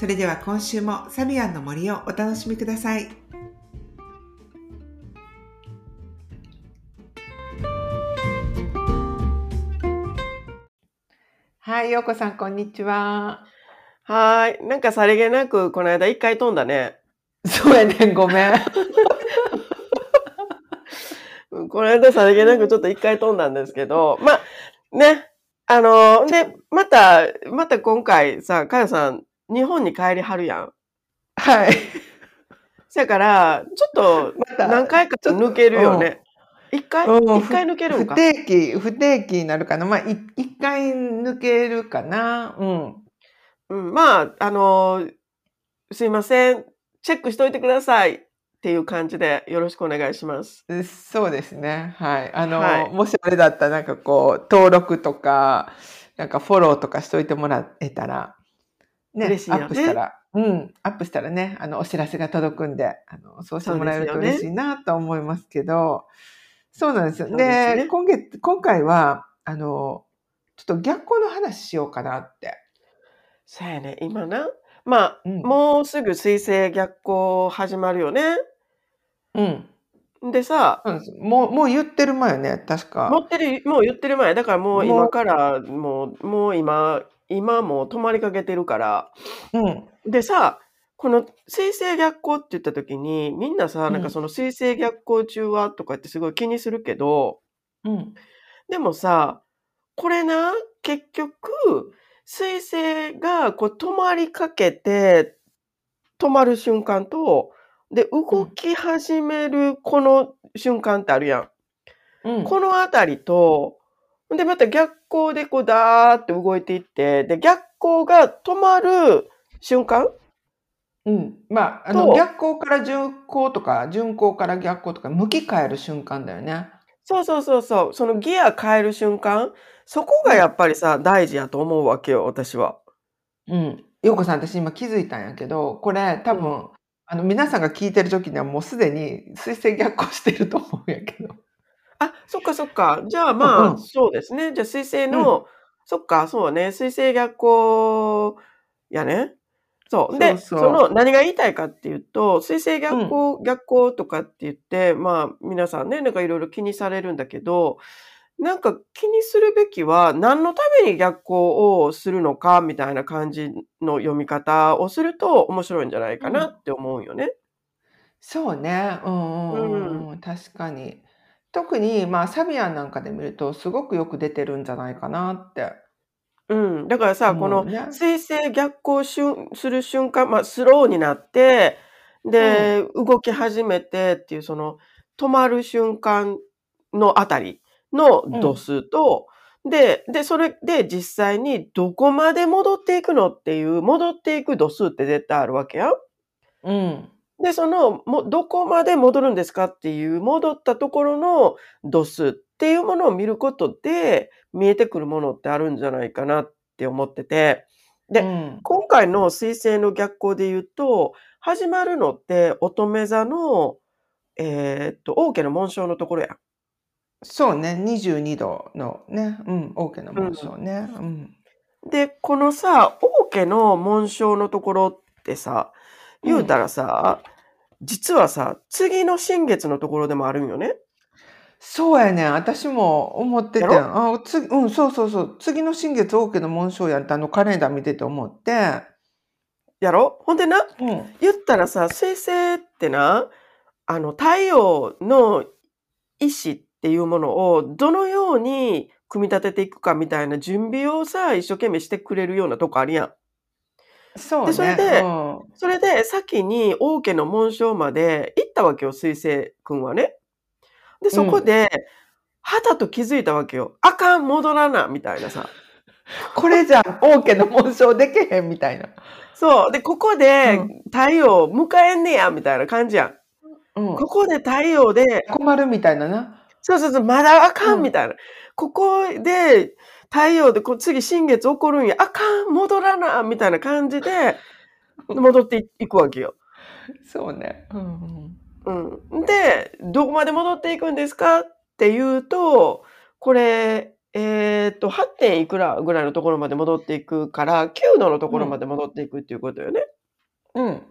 それでは今週もサビアンの森をお楽しみください。はい、ようこさん、こんにちは。はーい。なんかさりげなく、この間一回飛んだね。そうやねん、ごめん この間さりげなくちょっと一回飛んだんですけど、まあ、ね。あの、で、また、また今回さ、かよさん、日本に帰りはるやん。はい。そやから、ちょっと何回か抜けるよね。一回？うん一回抜けるん不か。定期、不定期になるかな。まあ、い一回抜けるかな。うん。うん、まあ、あの、すいません。チェックしといてください。っていう感じでよろしくお願いします。そうですね。はい。あの、はいもしあれだったら、なんかこう、登録とか、なんかフォローとかしといてもらえたら、ね、嬉しいよねアップしたら、うん、アップしたらね、あの、お知らせが届くんで、あの、そうしてもらえると嬉しいなと思いますけど、そうなんですよ。そうですねで、今月、今回は、あの、ちょっと逆光の話しようかなって。そうやね。今な。まあ、うんもうすぐ水星逆行始まるよね。うん。でさ、そうもう、もう言ってる前ね、確か。持ってる、もう言ってる前。だからもうもう今から、もう、もう今、今もう止まりかけてるから。うん。でさ、この水星逆行って言った時に、みんなさ、うんなんかその水星逆行中はとかってすごい気にするけど、うん。でもさ、これな、結局、水星がこう止まりかけて、止まる瞬間と、で、動き始めるこの瞬間ってあるやん。うん。このあたりと、で、また逆光でこうダーって動いていって、で、逆光が止まる瞬間？うん。まあ、あの、と逆光から順光とか、順光から逆光とか、向き変える瞬間だよね。そうそうそうそう。そのギア変える瞬間、そこがやっぱりさ、大事やと思うわけよ、私は。うん。ようこさん、私今気づいたんやけど、これ多分、あの、皆さんが聞いてる時にはもうすでに水星逆行してると思うんやけど。あ、そっかそっか。じゃあまあ、うんうんそうですね。じゃあ水星の、そっか、そうね。水星逆行やね。そう。で、そうそうその何が言いたいかっていうと、水星逆行、逆行とかって言って、まあ皆さんね、なんかいろいろ気にされるんだけど、なんか気にするべきは何のために逆行をするのかみたいな感じの読み方をすると面白いんじゃないかなって思うよね。そうね。うんうんうんうん。確かに。特に、まあ、サビアンなんかで見ると、すごくよく出てるんじゃないかなって。うん。だからさ、この思うね水星逆行しゅんする瞬間、まあ、スローになって、で、動き始めてっていう、その、止まる瞬間のあたりの度数と、で、で、それで実際にどこまで戻っていくのっていう、戻っていく度数って絶対あるわけやん。うん。で、その、も、どこまで戻るんですかっていう、戻ったところの度数っていうものを見ることで、見えてくるものってあるんじゃないかなって思ってて。でうん。今回の水星の逆行で言うと、始まるのって乙女座の、えーっと、王家の紋章のところや。そうね。22度のね。うん。大きな紋章ね。うん。で、このさ、王家の紋章のところってさ、言うたらさ、実はさ、次の新月のところでもあるんよね。そうやねん。私も思っててあ、次、うん、そうそうそう。次の新月王家の紋章やってあのカレンダー見てて思って。やろ？ほんでな、うん。言ったらさ、水星ってな、あの、太陽の意志っていうものをどのように組み立てていくかみたいな準備をさ、一生懸命してくれるようなとこあるやん。そうね。でそれでうんそれで先に王家の紋章まで行ったわけよ、水星くんはね。で、そこで、はたと気づいたわけよ。あかん、戻らな、みたいなさ。これじゃ王家の紋章でけへんみたいな。そう。で、ここでうん太陽迎えんねや、みたいな感じやん。うんここで太陽で、困るみたいなな。そうそうそう、まだあかうんん、みたいな。ここで太陽でこう次新月起こるんや、あかん、戻らな、みたいな感じで、戻っていくわけよ。そうね。うんうんうん。で、どこまで戻っていくんですかっていうと、これ、えっと、8. 点いくらぐらいのところまで戻っていくから、9度のところまで戻っていくっていうことよね。うん。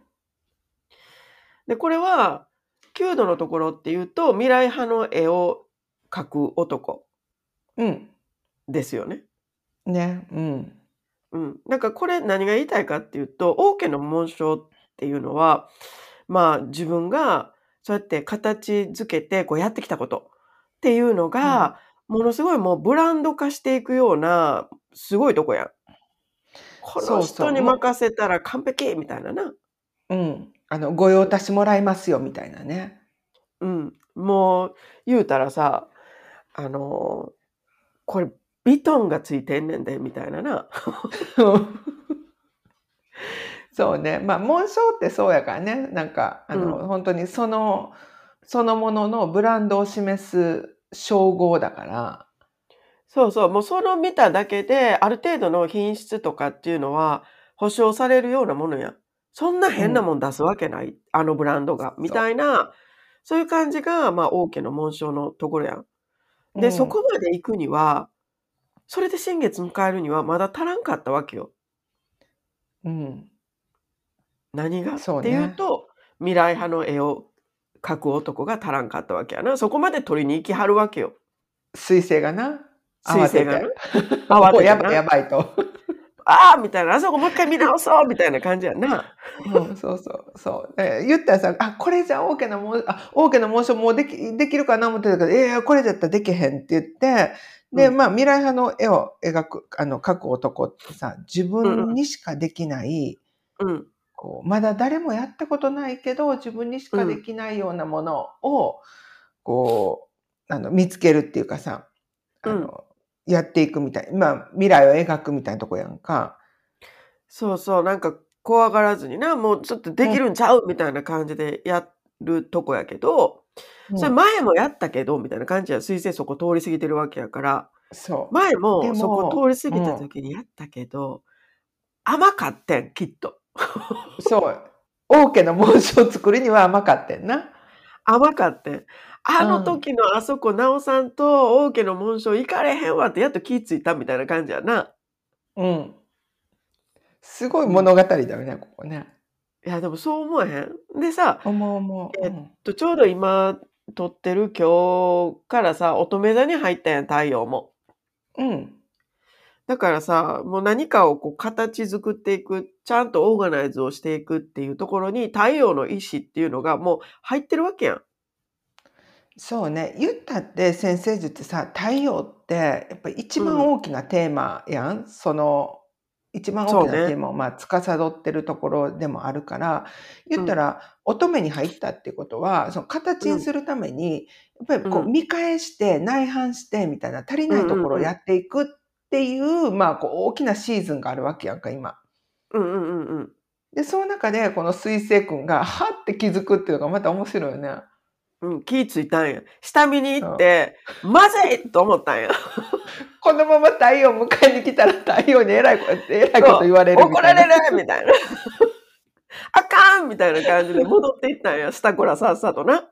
で、これは、9度のところっていうと、未来派の絵を描く男うん。ですよね。ね。うん。うん。なんかこれ何が言いたいかっていうと、王家の紋章っていうのは、まあ自分がそうやって形づけてこうやってきたことっていうのが、ものすごいもうブランド化していくような、すごいとこやん。この人に任せたら完璧みたいなな。うん。あの、ご用達もらいますよみたいなね。うん。もう言うたらさ、あのこれビトンがついてんねんで、みたいなな。そうね。まあ、紋章ってそうやからね。なんか、あの、う本当にその、そのもののブランドを示す称号だから。そうそう。もうその見ただけで、ある程度の品質とかっていうのは保証されるようなものやん。そんな変なもん出すわけない。あのブランドが。みたいな、そういう感じが、まあ、王家の紋章のところやん。で、うんそこまで行くには、それで新月迎えるにはまだ足らんかったわけよ。うん。何が、そうねっていうと、未来派の絵を描く男が足らんかったわけやな。そこまで取りに行きはるわけよ。彗星がな。彗星がな？慌てて。やばいな。やばいと。ああみたいな。あそこもう一回見直そうみたいな感じやんな。うん、そうそうそう。え言ったらさ、あ、これじゃ王家のもあ、王家の紋章もうでき、できるかな思ってたけど、えー、これじゃったらできへんって言って、で、うんまあ、未来派の絵を描く、あの、描く男ってさ、自分にしかできない、うん。こう、まだ誰もやったことないけど、自分にしかできないようなものを、こう、あの、見つけるっていうかさ、あの、やっていくみたい。まあ、未来を描くみたいなとこやんか。そうそう。なんか怖がらずにな、もうちょっとできるんちゃう？みたいな感じでやるとこやけど、それ前もやったけど、みたいな感じや。水星そこ通り過ぎてるわけやから、そう。前でももそこ通り過ぎた時にやったけど、甘かってん、きっと。そう。王家の紋章を作るには甘かったんな。甘かってん。あの時のあそこ、なおさんと王家の紋章行かれへんわってやっと気ぃついたみたいな感じやな。うん。すごい物語だよね、ここね。いや、でもそう思えへん？でさ、思う思う。えとちょうど今撮ってる今日からさ、乙女座に入ったやん、太陽も。うん。だからさ、もう何かをこう形作っていく、ちゃんとオーガナイズをしていくっていうところに太陽の意志っていうのがもう入ってるわけやん。そうね。言ったって先生術さ、太陽ってやっぱり一番大きなテーマやん。その、一番大きなテーマをまあ司ってるところでもあるから、言ったら乙女に入ったってことは、その形にするために、やっぱりこううん見返して内反してみたいな足りないところをやっていくっていう、まあこう大きなシーズンがあるわけやんか、今。うんうんうんうん。で、その中でこの水星君がはって気づくっていうのがまた面白いよね。うん、気ぃついたんや。下見に行って、まずいと思ったんや。このまま太陽迎えに来たら太陽に偉いこと、偉いこと言われるみ怒。られるみたいな。あかんみたいな感じで戻っていったんや。下からさっさとな。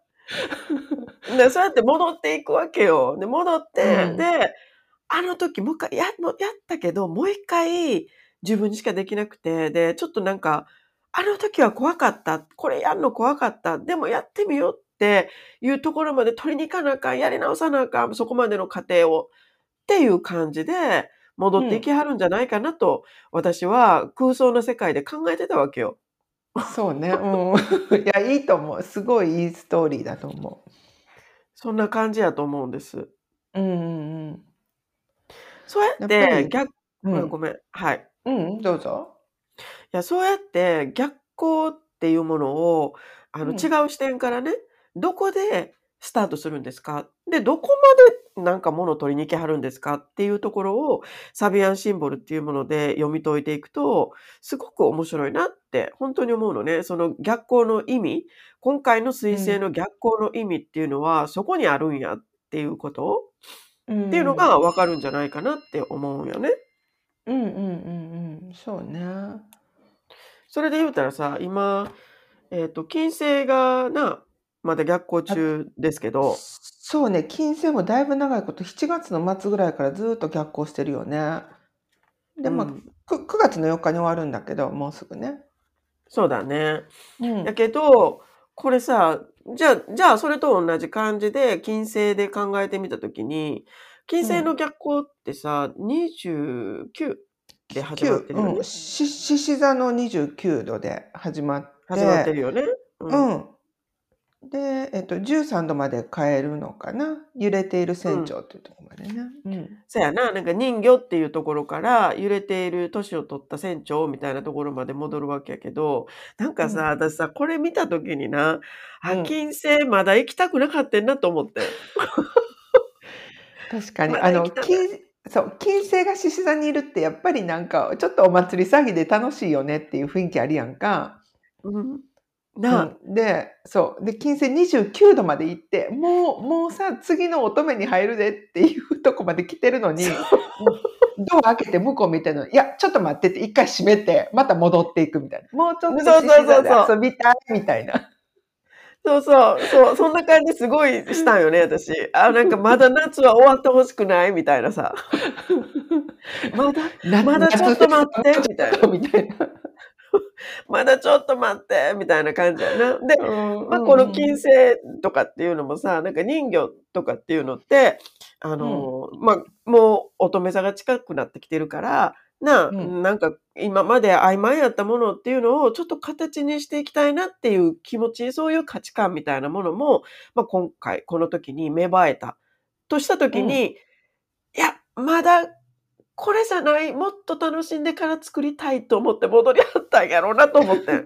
で、そうやって戻っていくわけよ。で、戻って、うんで、あの時もう一回や、やったけど、もう一回自分にしかできなくて、で、ちょっとなんか、あの時は怖かった。これやんの怖かった。でもやってみようっていうところまで取りに行かなあかん。やり直さなあかん。そこまでの過程を。っていう感じで戻っていきはるんじゃないかなと、私は空想の世界で考えてたわけよ。そうね。うん。いや、いいと思う。すごいいいストーリーだと思そんな感じやと思うんです。う。うんうんそうやって逆、うん。うんうんごめん。はい。うん、どうぞ。いや、そうやって逆光っていうものを、あの、うん違う視点からね、どこでスタートするんですか？で、どこまでなんか物を取りに行きはるんですか？っていうところをサビアンシンボルっていうもので読み解いていくと、すごく面白いなって本当に思うのね。その逆光の意味、今回の彗星の逆光の意味っていうのはそこにあるんやっていうこと？うんっていうのがわかるんじゃないかなって思うよね。うんうんうんうん。そうね。それで言うたらさ、今、えっ、と、金星がな、まだ逆行中ですけど、そうね金星もだいぶ長いこと7月の末ぐらいからずっと逆行してるよねでまあ、うんく 9, 月の4日に終わるんだけどもうすぐねそうだね。うんだけど、これさ、じゃあ、じゃあそれと同じ感じで、金星で考えてみたときに、金星の逆行ってさ、29で始まってるよね。うん、し獅子座の29度で始まって始まってるよね。ううん。で、えっと、13度まで変えるのかな？揺れている船長っていうところまでね。うん。そやな、なんか人魚っていうところから揺れている年を取った船長みたいなところまで戻るわけやけど、なんかさ、私さ、これ見たときにな、うあ、ん金星まだ行きたくなかったんなと思って。確かに、あの、金、そう、金星が獅子座にいるってやっぱりなんか、ちょっとお祭り詐欺で楽しいよねっていう雰囲気あるやんか。うん、なあ、うん、で、そう。で、金星29度まで行って、もう、もうさ、次の乙女に入るでっていうとこまで来てるのに、ドア開けて向こう見てるの、いや、ちょっと待ってって、一回閉めて、また戻っていくみたいな。もうちょっとそうそうそうそう獅子座で遊びたいみたいな。そうそう、そう、そんな感じすごいしたんよね、私。あ、なんかまだ夏は終わってほしくないみたいなさ。まだ、なまだちょっと待ってみたいな。みたいな。まだちょっと待ってみたいな感じやな。で、まあ、この金星とかっていうのもさ、なんか人魚とかっていうのって、あの、まあ、もう乙女座が近くなってきてるから、なあ、うん。なんか今まで曖昧やったものっていうのをちょっと形にしていきたいなっていう気持ち、そういう価値観みたいなものも、まあ、今回この時に芽生えた。とした時に、いや、まだこれじゃない、もっと楽しんでから作りたいと思って戻りはったんやろうなと思って。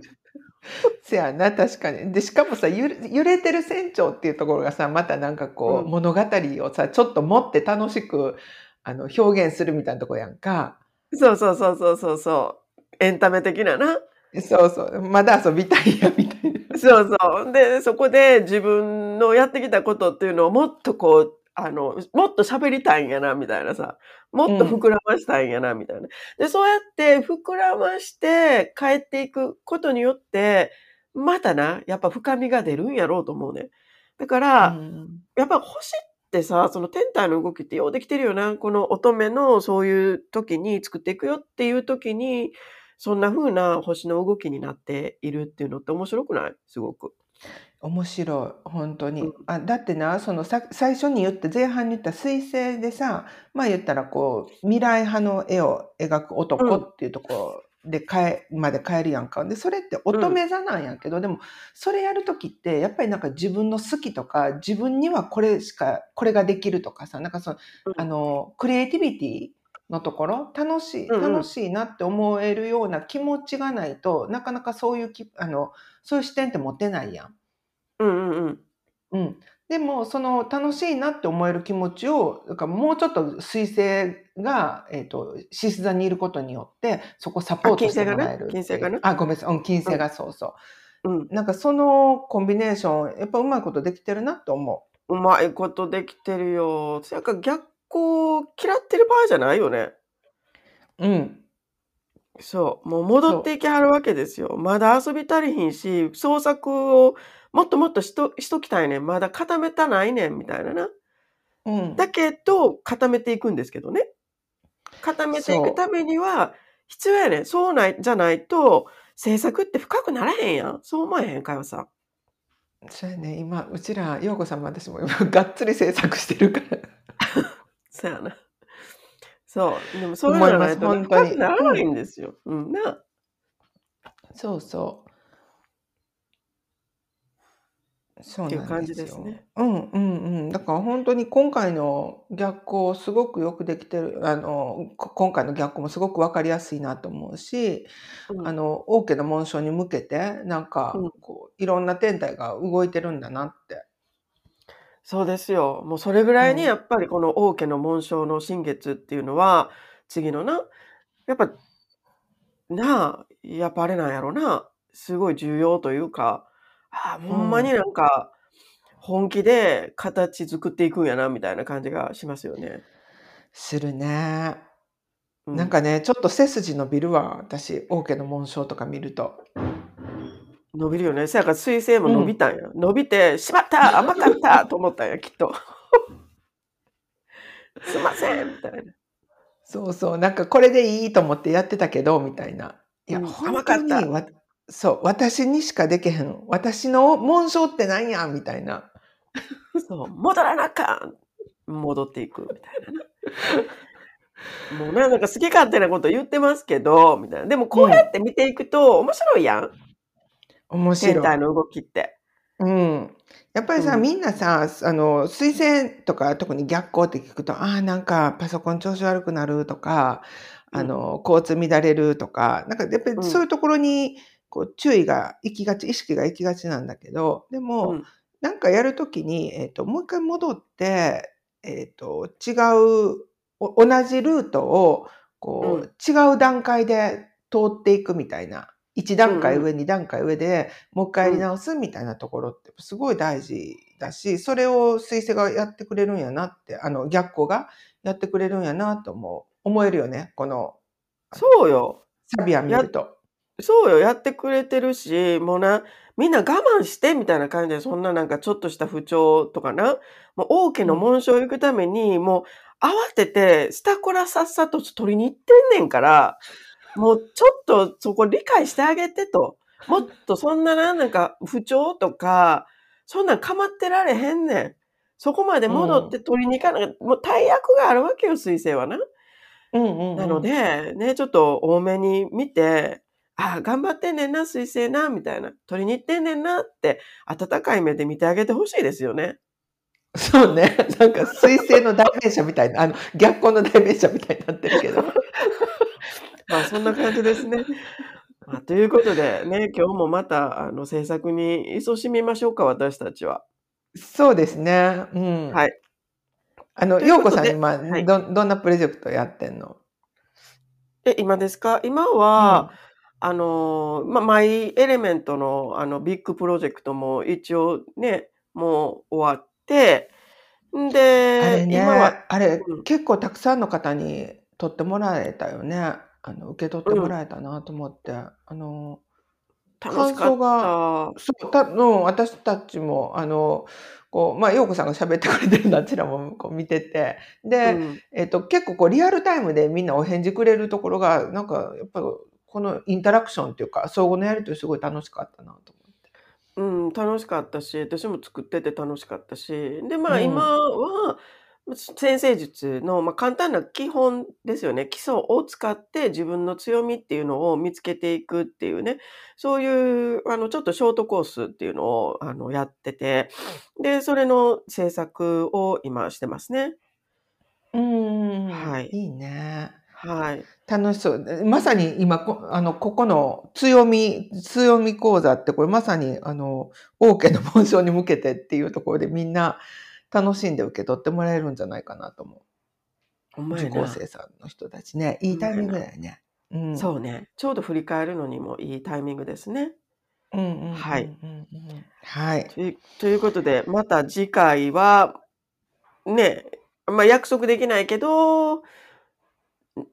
せやな、確かに。で、しかもさ、揺れてる船長っていうところがさ、またなんかこう、うん物語をさ、ちょっと持って楽しく、あの、表現するみたいなとこやんか。そうそうそうそうそうそう。エンタメ的なな。そうそう、まだ遊びたいや、みたいな。そうそう。で、そこで自分のやってきたことっていうのをもっとこう、あの、もっと喋りたいんやな、みたいなさ。もっと膨らましたいんやな、みたいな。で、そうやって膨らまして帰っていくことによって、またな、やっぱ深みが出るんやろうと思うね。だから、うんやっぱ星ってさ、その天体の動きってようできてるよな。この乙女のそういう時に作っていくよっていう時に、そんな風な星の動きになっているっていうのって面白くない？すごく。面白い本当に、うん。あだってなそのさ最初に言って前半に言った彗星でさまあ言ったらこう未来派の絵を描く男っていうところで変えまで変えるやんか。でそれって乙女座なんやけど、でもそれやる時ってやっぱりなんか自分の好きとか自分にはこれしかこれができるとかさなんかその、うん。あのクリエイティビティのところ楽しいうんうん。楽しいなって思えるような気持ちがないとなかなかそういうきあのそういう視点って持てないやん。うんうんうん。うん、でもその楽しいなって思える気持ちをだからもうちょっと彗星が、えー、と獅子座にいることによってそこサポートしてもらえる金星がね？あごめんなさい、うん、金星がそうそう、うん。なんかそのコンビネーションやっぱうまいことできてるなと思うまいことできてるよ。そやから逆光嫌ってる場合じゃないよね。ううんそう。もう戻っていきはるわけですよ。まだ遊び足りひんし、創作をもっともっとしとしときたいねん。まだ固めたないねん、みたいなな。うんだけど、固めていくんですけどね。固めていくためには、必要やねん。そうない、じゃないと、制作って深くならへんやん。そう思えへんかよさん。そうやね今うちら陽子さんも私も今 がっつり制作してるから そうやな。そう。でも、そういうのじゃないと深くならないんですよ。うん、な。そうそう。そうっていう感じなんですよ。ですね。うんうんうん。だから本当に今回の逆光すごくよくできてる。あの、こ今回の逆光もすごくわかりやすいなと思うし、うんあの、王家の紋章に向けて、なんかうん、こう、いろんな天体が動いてるんだなって。そうですよ。もうそれぐらいにやっぱりこの王家の紋章の新月っていうのは、次のな、やっぱ、なあ、やっぱあれなんやろな。すごい重要というか、ああ、ほんまになんか、本気で形作っていくんやな、みたいな感じがしますよね。するね。うなんかね、ちょっと背筋伸びるわ。私、王家の紋章とか見ると。伸びるよね。せやから彗星も伸びたんや。伸びて、しまった甘かったと思ったんや、きっと。すいませんみたいな。そうそう。なんかこれでいいと思ってやってたけど、みたいな。いや、うん本甘かったそう、私にしかできへん。私の紋章って何や？みたいな。そう、戻らなあかん戻っていくみたいなな。もうね、なんか好き勝手なこと言ってますけど、みたいな。でもこうやって見ていくと面白いやん。面白い。天体の動きって。うん。やっぱりさ、うんみんなさ、あの、推薦とか特に逆行って聞くと、ああ、なんかパソコン調子悪くなるとか、あの、交通乱れるとか、なんかやっぱうんりそういうところに、こう、注意が行きがち、意識が行きがちなんだけど、でも、うんなんかやるときに、えっ、と、もう一回戻って、えっ、と、違う、お同じルートを、こう、違う段階で通っていくみたいな、一段階上、二段階上でもう一回やり直すみたいなところってすごい大事だし、それを水星がやってくれるんやなって、あの、逆光がやってくれるんやなと思う、思えるよね、このそうよ。サビア見ると。そうよ。やってくれてるし、もうな、みんな我慢してみたいな感じで、そんななんかちょっとした不調とかな、もう王家の紋章行くために、もう慌てて、スタコラさっさと取りに行ってんねんから、もうちょっとそこ理解してあげてと。もっとそんなな、なんか不調とか、そんなん構ってられへんねん。そこまで戻って取りに行かなきゃ、もう大役があるわけよ、水星はな。うんうんうんなので、ね、ちょっと多めに見て、ああ、頑張ってんねんな、水星な、みたいな。取りに行ってんねんなって、温かい目で見てあげてほしいですよね。そうね。なんか水星の代弁者みたいな、あの、逆光の代弁者みたいになってるけど。まあ、そんな感じですね。まあ、ということで、ね、今日もまた、あの、制作に勤しみましょうか、私たちは。そうですね。うん。はい。あの、ようこさん今、はいど、どんなプロジェクトやってんの？え、今ですか？今は、あの、まあ、マイエレメントの、あの、ビッグプロジェクトも一応ね、もう終わって、んあでれ、ね、今は、あれ、うん結構たくさんの方に取ってもらえたよね。あの、受け取ってもらえたなと思って。あの、楽しか感想った。そう、た、うん、私たちも、あの、こう、まあ、ようこさんが喋ってくれてるのあちらもこう見てて、で、うんえっと、結構こうリアルタイムでみんなお返事くれるところが、なんかやっぱこのインタラクションっていうか、相互のやりとりすごい楽しかったなと思って。うん、楽しかったし、私も作ってて楽しかったし、で、まあうん今は、先生術の、まあ、簡単な基本ですよね。基礎を使って自分の強みっていうのを見つけていくっていうね、そういう、あの、ちょっとショートコースっていうのを、あの、やってて、で、それの制作を今してますね。うんはいいいね。はい。楽しそう。まさに今こ、あの、ここの強み、強み講座ってこれまさに、あの、王家の紋章に向けてっていうところでみんな楽しんで受け取ってもらえるんじゃないかなと思う。お前な。受講生さんの人たちね。いいタイミングだよね。うん。そうね。ちょうど振り返るのにもいいタイミングですね。はいはい。というということで、また次回は、ね、まあ約束できないけど、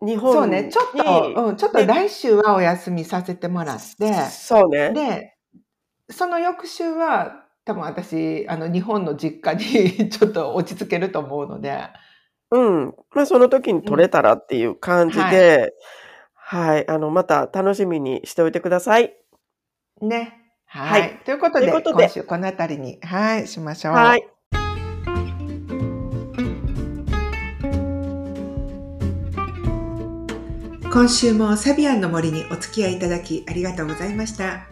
日本にそうね、ちょっと、うん、ちょっと来週はお休みさせてもらって、そうね。で、その翌週は、多分私、あの、日本の実家に ちょっと落ち着けると思うので、うん。まあその時に取れたらっていう感じで、はい、あの、また楽しみにしておいてください。ね。はい。はいということで、ということで今週この辺りに、はい、しましょう。はい。今週もサビアンの森にお付き合いいただきありがとうございました。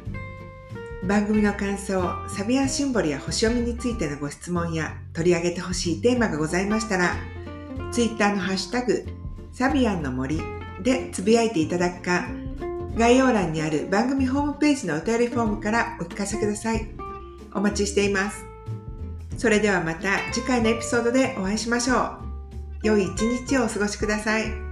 番組の感想、サビアンシンボルや星読みについてのご質問や取り上げてほしいテーマがございましたら、ツイッターのハッシュタグ、サビアンの森でつぶやいていただくか、概要欄にある番組ホームページのお便りフォームからお聞かせください。お待ちしています。それではまた次回のエピソードでお会いしましょう。良い一日をお過ごしください。